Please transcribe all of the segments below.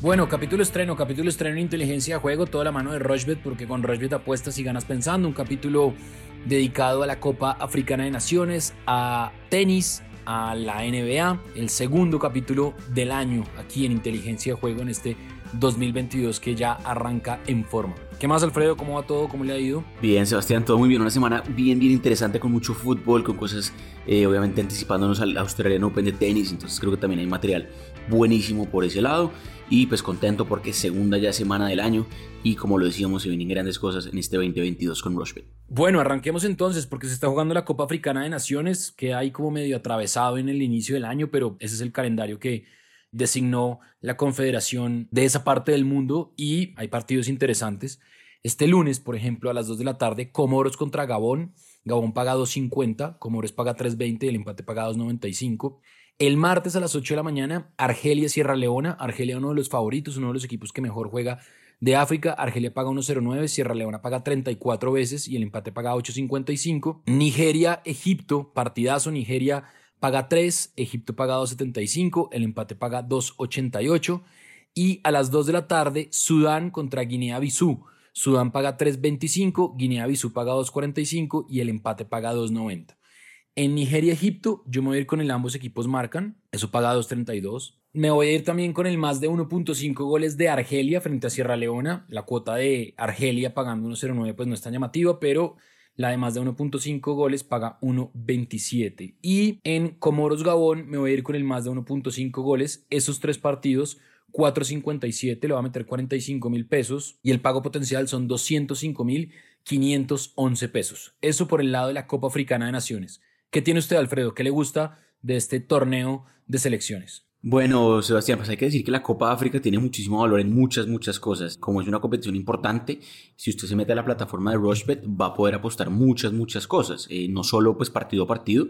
Bueno, capítulo estreno, capítulo estreno en inteligencia de juego, toda la mano de Rochbet, porque con Rochbet apuestas y ganas pensando. Un capítulo dedicado a la Copa Africana de Naciones, a tenis, a la NBA, el segundo capítulo del año aquí en inteligencia de juego en este 2022 que ya arranca en forma. ¿Qué más, Alfredo? ¿Cómo va todo? ¿Cómo le ha ido? Bien, Sebastián, todo muy bien. Una semana bien, bien interesante con mucho fútbol, con cosas, eh, obviamente, anticipándonos al Australian Open de tenis. Entonces, creo que también hay material buenísimo por ese lado. Y pues contento porque segunda ya semana del año y como lo decíamos se vienen grandes cosas en este 2022 con Rushbet. Bueno, arranquemos entonces porque se está jugando la Copa Africana de Naciones que hay como medio atravesado en el inicio del año, pero ese es el calendario que designó la confederación de esa parte del mundo y hay partidos interesantes. Este lunes, por ejemplo, a las 2 de la tarde, Comoros contra Gabón. Gabón paga 2.50, Comoros paga 3.20 y el empate paga 2.95. El martes a las 8 de la mañana, Argelia Sierra Leona. Argelia uno de los favoritos, uno de los equipos que mejor juega de África. Argelia paga 1.09, Sierra Leona paga 34 veces y el empate paga 8.55. Nigeria, Egipto, partidazo. Nigeria paga 3, Egipto paga 2.75, el empate paga 2.88 y a las 2 de la tarde Sudán contra Guinea-Bissau. Sudán paga 3.25, Guinea-Bissau paga 2.45 y el empate paga 2.90. En Nigeria-Egipto yo me voy a ir con el ambos equipos marcan, eso paga 2.32. Me voy a ir también con el más de 1.5 goles de Argelia frente a Sierra Leona. La cuota de Argelia pagando 1.09 pues no es tan llamativa, pero la de más de 1.5 goles paga 1.27. Y en Comoros Gabón me voy a ir con el más de 1.5 goles. Esos tres partidos 4.57 le va a meter 45 mil pesos y el pago potencial son 205 mil 511 pesos. Eso por el lado de la Copa Africana de Naciones. ¿Qué tiene usted, Alfredo? ¿Qué le gusta de este torneo de selecciones? Bueno, Sebastián, pues hay que decir que la Copa África tiene muchísimo valor en muchas, muchas cosas. Como es una competición importante, si usted se mete a la plataforma de Rushbet, va a poder apostar muchas, muchas cosas. Eh, no solo pues partido a partido,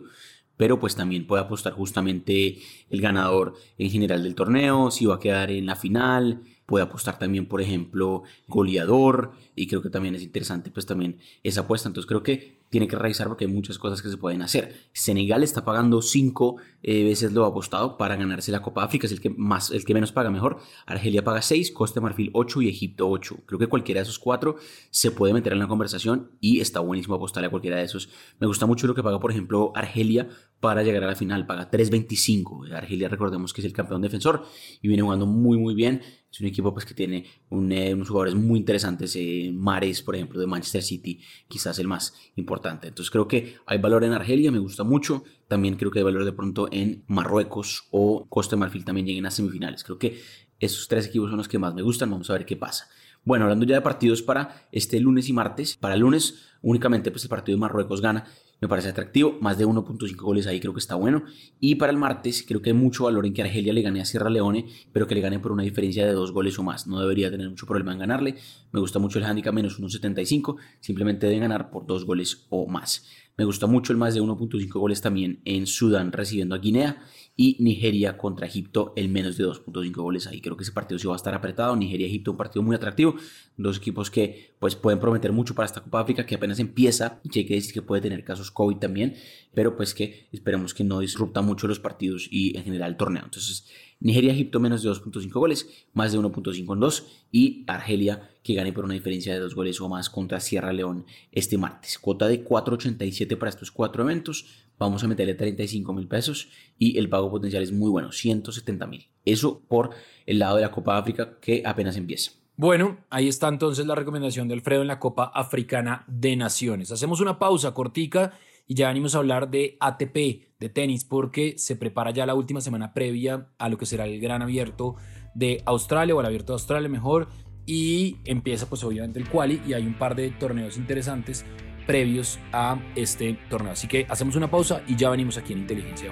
pero pues también puede apostar justamente el ganador en general del torneo, si va a quedar en la final, puede apostar también, por ejemplo, goleador, y creo que también es interesante pues también esa apuesta. Entonces creo que tiene que revisar porque hay muchas cosas que se pueden hacer. Senegal está pagando cinco eh, veces lo apostado para ganarse la Copa África, es el que, más, el que menos paga mejor. Argelia paga 6, Costa Marfil 8 y Egipto 8. Creo que cualquiera de esos cuatro se puede meter en la conversación y está buenísimo apostarle a cualquiera de esos. Me gusta mucho lo que paga, por ejemplo, Argelia para llegar a la final, paga 3.25. Argelia, recordemos que es el campeón defensor y viene jugando muy, muy bien. Es un equipo pues, que tiene eh, unos jugadores muy interesantes. Eh, Mares, por ejemplo, de Manchester City, quizás el más importante. Entonces creo que hay valor en Argelia, me gusta mucho. También creo que hay valor de pronto en Marruecos o Costa de Marfil también lleguen a semifinales. Creo que esos tres equipos son los que más me gustan. Vamos a ver qué pasa. Bueno, hablando ya de partidos para este lunes y martes. Para el lunes únicamente pues el partido de Marruecos gana me parece atractivo. Más de 1.5 goles ahí creo que está bueno. Y para el martes creo que hay mucho valor en que Argelia le gane a Sierra Leone, pero que le gane por una diferencia de dos goles o más. No debería tener mucho problema en ganarle. Me gusta mucho el handicap menos 1.75. Simplemente deben ganar por dos goles o más. Me gusta mucho el más de 1.5 goles también en Sudán recibiendo a Guinea y Nigeria contra Egipto el menos de 2.5 goles ahí. Creo que ese partido sí va a estar apretado. Nigeria-Egipto un partido muy atractivo. Dos equipos que pues pueden prometer mucho para esta Copa África que apenas empieza y que hay que decir que puede tener casos COVID también, pero pues que esperemos que no disrupta mucho los partidos y en general el torneo. Entonces Nigeria-Egipto menos de 2.5 goles, más de 1.5 en 2 y Argelia que gane por una diferencia de 2 goles o más contra Sierra León este martes. Cuota de 4.87 para estos cuatro eventos. Vamos a meterle 35 mil pesos y el pago potencial es muy bueno, 170 mil. Eso por el lado de la Copa África que apenas empieza. Bueno, ahí está entonces la recomendación de Alfredo en la Copa Africana de Naciones. Hacemos una pausa cortica y ya venimos a hablar de ATP, de tenis, porque se prepara ya la última semana previa a lo que será el gran abierto de Australia o el abierto de Australia mejor y empieza pues obviamente el quali y hay un par de torneos interesantes previos a este torneo. Así que hacemos una pausa y ya venimos aquí en Inteligencia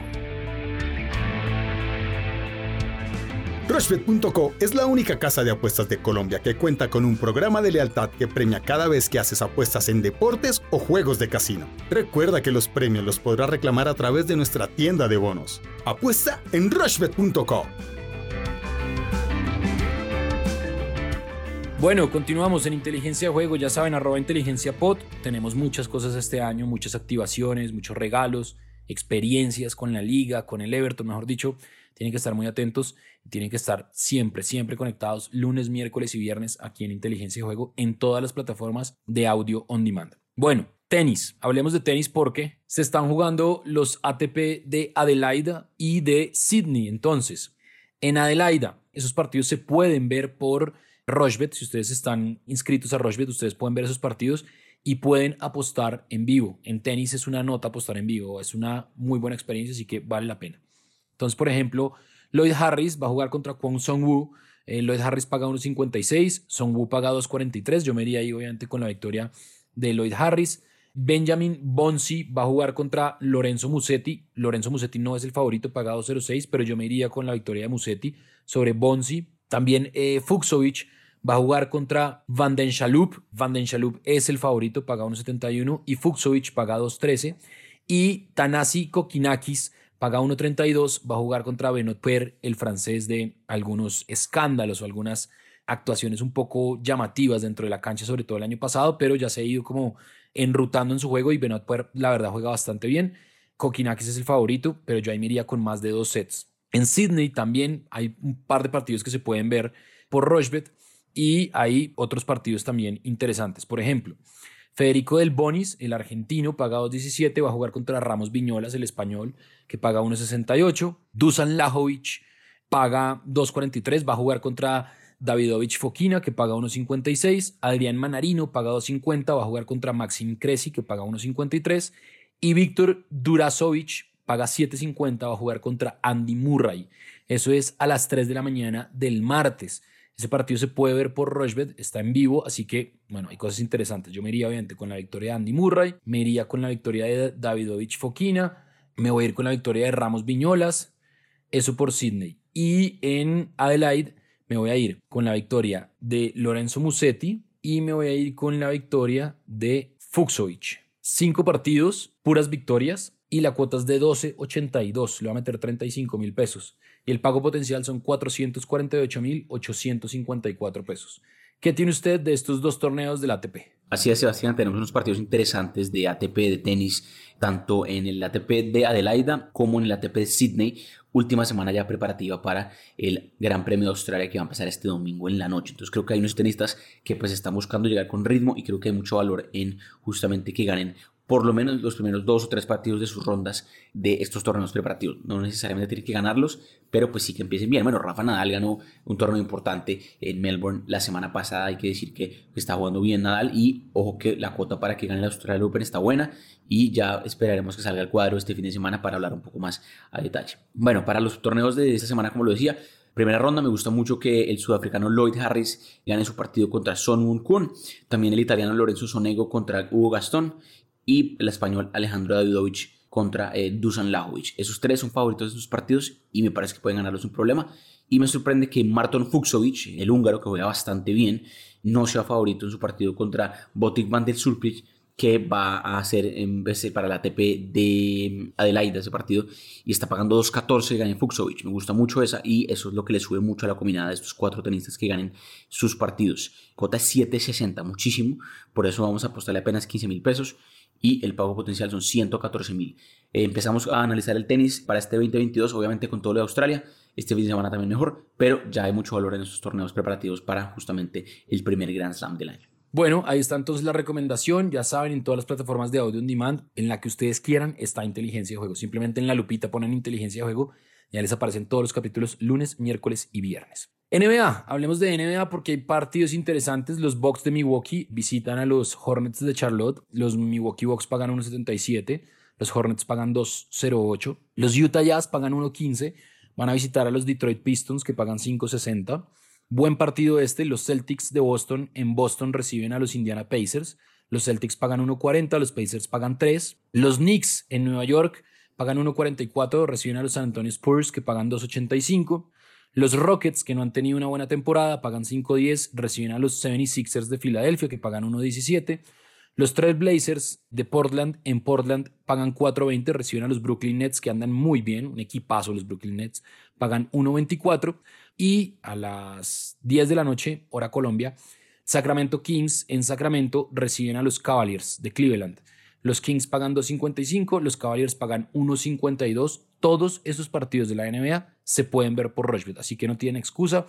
Rushbet.co es la única casa de apuestas de Colombia que cuenta con un programa de lealtad que premia cada vez que haces apuestas en deportes o juegos de casino. Recuerda que los premios los podrás reclamar a través de nuestra tienda de bonos. Apuesta en Rushbet.co. Bueno, continuamos en Inteligencia Juego, ya saben, arroba inteligencia pod. Tenemos muchas cosas este año, muchas activaciones, muchos regalos experiencias con la liga, con el Everton, mejor dicho, tienen que estar muy atentos y tienen que estar siempre, siempre conectados lunes, miércoles y viernes aquí en Inteligencia de Juego en todas las plataformas de audio on demand. Bueno, tenis. Hablemos de tenis porque se están jugando los ATP de Adelaida y de Sydney. Entonces, en Adelaida, esos partidos se pueden ver por Rochebet. Si ustedes están inscritos a Rochebet, ustedes pueden ver esos partidos y pueden apostar en vivo. En tenis es una nota apostar en vivo, es una muy buena experiencia, así que vale la pena. Entonces, por ejemplo, Lloyd Harris va a jugar contra Kwon Song Woo. Eh, Lloyd Harris paga 1.56, Song Woo paga 2.43. Yo me iría ahí, obviamente, con la victoria de Lloyd Harris. Benjamin Bonsi va a jugar contra Lorenzo Musetti. Lorenzo Musetti no es el favorito, paga 2.06, pero yo me iría con la victoria de Musetti sobre Bonsi. También eh, va a jugar contra Van den Chalup. Van den Chalup es el favorito, paga 1.71 y Fuxovic paga 2.13. Y Tanasi Kokinakis paga 1.32, va a jugar contra Benoit Per, el francés de algunos escándalos o algunas actuaciones un poco llamativas dentro de la cancha, sobre todo el año pasado, pero ya se ha ido como enrutando en su juego y Benoit Per la verdad juega bastante bien. Kokinakis es el favorito, pero yo ahí me iría con más de dos sets. En Sydney también hay un par de partidos que se pueden ver por Rochbet y hay otros partidos también interesantes. Por ejemplo, Federico del Bonis, el argentino, paga 2.17, va a jugar contra Ramos Viñolas, el español, que paga 1.68. Dusan Lajovic paga 2.43, va a jugar contra Davidovich Fokina, que paga 1.56. Adrián Manarino paga 2.50, va a jugar contra Maxim Cresi, que paga 1.53. Y Víctor Durasovic paga 7.50, va a jugar contra Andy Murray. Eso es a las 3 de la mañana del martes. Ese partido se puede ver por Rochbet, está en vivo, así que, bueno, hay cosas interesantes. Yo me iría, obviamente, con la victoria de Andy Murray, me iría con la victoria de Davidovich Fokina, me voy a ir con la victoria de Ramos Viñolas, eso por Sydney. Y en Adelaide me voy a ir con la victoria de Lorenzo Musetti y me voy a ir con la victoria de Fuxovic. Cinco partidos, puras victorias, y la cuota es de 12.82, le va a meter 35 mil pesos y el pago potencial son 448.854 pesos. ¿Qué tiene usted de estos dos torneos del ATP? Así es, Sebastián, tenemos unos partidos interesantes de ATP de tenis, tanto en el ATP de Adelaida como en el ATP de Sydney. Última semana ya preparativa para el Gran Premio de Australia que va a empezar este domingo en la noche. Entonces creo que hay unos tenistas que pues están buscando llegar con ritmo y creo que hay mucho valor en justamente que ganen por lo menos los primeros dos o tres partidos de sus rondas de estos torneos preparativos. No necesariamente tiene que ganarlos, pero pues sí que empiecen bien. Bueno, Rafa Nadal ganó un torneo importante en Melbourne la semana pasada. Hay que decir que está jugando bien Nadal y ojo que la cuota para que gane el Australian Open está buena y ya esperaremos que salga el cuadro este fin de semana para hablar un poco más a detalle. Bueno, para los torneos de esta semana, como lo decía, Primera ronda, me gusta mucho que el sudafricano Lloyd Harris gane su partido contra Son Moon Kun. También el italiano Lorenzo Sonego contra Hugo Gastón y el español Alejandro Davidovich contra eh, Dusan Lajovic. Esos tres son favoritos de sus partidos y me parece que pueden ganarlos sin problema. Y me sorprende que Marton Fuxovic, el húngaro que juega bastante bien, no sea favorito en su partido contra Botic van der Sulpic, que va a hacer en vez para la ATP de Adelaida ese partido y está pagando 2.14 y gana Fuxovic. Me gusta mucho esa y eso es lo que le sube mucho a la combinada de estos cuatro tenistas que ganen sus partidos. Cota 7.60, muchísimo. Por eso vamos a apostarle apenas 15 mil pesos y el pago potencial son 114 mil. Eh, empezamos a analizar el tenis para este 2022, obviamente con todo lo de Australia. Este fin de semana también mejor, pero ya hay mucho valor en estos torneos preparativos para justamente el primer Grand Slam del año. Bueno, ahí está entonces la recomendación. Ya saben, en todas las plataformas de audio on demand, en la que ustedes quieran, está inteligencia de juego. Simplemente en la lupita ponen inteligencia de juego. Ya les aparecen todos los capítulos lunes, miércoles y viernes. NBA, hablemos de NBA porque hay partidos interesantes. Los Bucks de Milwaukee visitan a los Hornets de Charlotte. Los Milwaukee Bucks pagan 1.77, los Hornets pagan 2.08, los Utah Jazz pagan 1.15. Van a visitar a los Detroit Pistons que pagan 5.60. Buen partido este, los Celtics de Boston en Boston reciben a los Indiana Pacers. Los Celtics pagan 1.40, los Pacers pagan 3. Los Knicks en Nueva York pagan 1.44, reciben a los San Antonio Spurs que pagan 2.85. Los Rockets, que no han tenido una buena temporada, pagan 5.10, reciben a los 76ers de Filadelfia, que pagan 1.17. Los Trail Blazers de Portland en Portland pagan 4.20, reciben a los Brooklyn Nets, que andan muy bien, un equipazo los Brooklyn Nets, pagan 1.24. Y a las 10 de la noche, hora Colombia, Sacramento Kings en Sacramento reciben a los Cavaliers de Cleveland. Los Kings pagan 2.55, los Cavaliers pagan 1.52. Todos esos partidos de la NBA se pueden ver por Rushbet, así que no tienen excusa.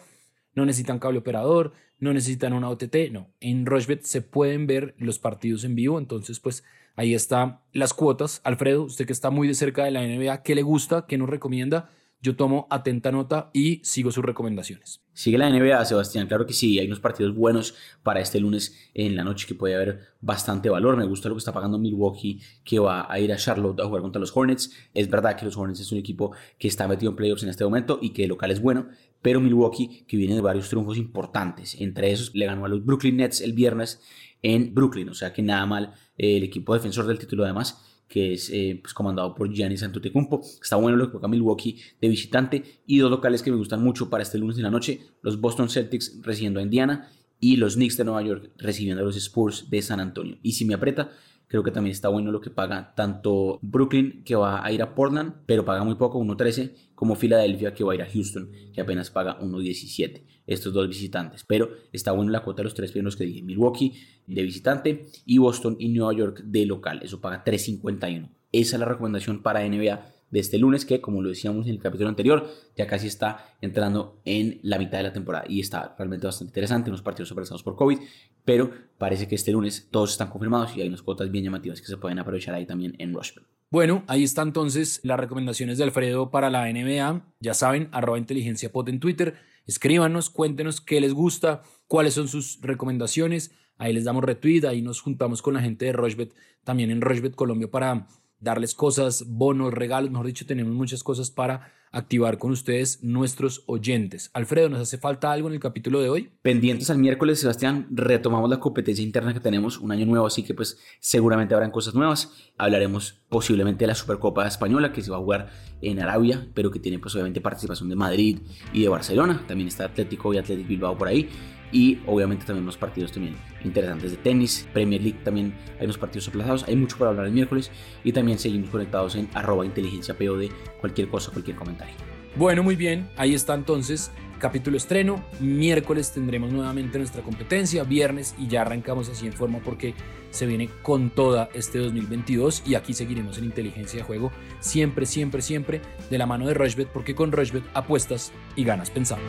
No necesitan cable operador, no necesitan una OTT, no. En Rushbet se pueden ver los partidos en vivo, entonces pues ahí están las cuotas. Alfredo, usted que está muy de cerca de la NBA, ¿qué le gusta? ¿Qué nos recomienda? Yo tomo atenta nota y sigo sus recomendaciones. Sigue la NBA, Sebastián. Claro que sí, hay unos partidos buenos para este lunes en la noche que puede haber bastante valor. Me gusta lo que está pagando Milwaukee, que va a ir a Charlotte a jugar contra los Hornets. Es verdad que los Hornets es un equipo que está metido en playoffs en este momento y que el local es bueno, pero Milwaukee, que viene de varios triunfos importantes, entre esos le ganó a los Brooklyn Nets el viernes en Brooklyn, o sea que nada mal el equipo defensor del título además que es eh, pues, comandado por Giannis Antetokounmpo. Está bueno lo que juega Milwaukee de visitante y dos locales que me gustan mucho para este lunes en la noche, los Boston Celtics recibiendo a Indiana y los Knicks de Nueva York recibiendo a los Spurs de San Antonio. Y si me aprieta, creo que también está bueno lo que paga tanto Brooklyn, que va a ir a Portland, pero paga muy poco, 1.13, como Filadelfia, que va a ir a Houston, que apenas paga 1.17. Estos dos visitantes. Pero está bueno la cuota de los tres primeros que dije. Milwaukee de visitante y Boston y Nueva York de local. Eso paga 3.51. Esa es la recomendación para NBA de este lunes que, como lo decíamos en el capítulo anterior, ya casi está entrando en la mitad de la temporada y está realmente bastante interesante, unos partidos sobrepasados por COVID, pero parece que este lunes todos están confirmados y hay unas cuotas bien llamativas que se pueden aprovechar ahí también en Rushville. Bueno, ahí están entonces las recomendaciones de Alfredo para la NBA. Ya saben, arroba inteligencia pot en Twitter. Escríbanos, cuéntenos qué les gusta, cuáles son sus recomendaciones. Ahí les damos retweet, ahí nos juntamos con la gente de Rushbet, también en Rushbet Colombia para darles cosas, bonos, regalos, mejor dicho, tenemos muchas cosas para activar con ustedes nuestros oyentes. Alfredo, ¿nos hace falta algo en el capítulo de hoy? Pendientes al miércoles, Sebastián, retomamos la competencia interna que tenemos, un año nuevo, así que pues seguramente habrán cosas nuevas. Hablaremos posiblemente de la Supercopa Española que se va a jugar en Arabia, pero que tiene pues obviamente participación de Madrid y de Barcelona. También está Atlético y Atlético Bilbao por ahí y obviamente también unos partidos también interesantes de tenis, Premier League también hay unos partidos aplazados, hay mucho para hablar el miércoles y también seguimos conectados en arroba inteligencia de cualquier cosa, cualquier comentario. Bueno, muy bien, ahí está entonces capítulo estreno, miércoles tendremos nuevamente nuestra competencia, viernes y ya arrancamos así en forma porque se viene con toda este 2022 y aquí seguiremos en inteligencia de juego siempre, siempre, siempre de la mano de Rushbet porque con Rushbet apuestas y ganas pensando.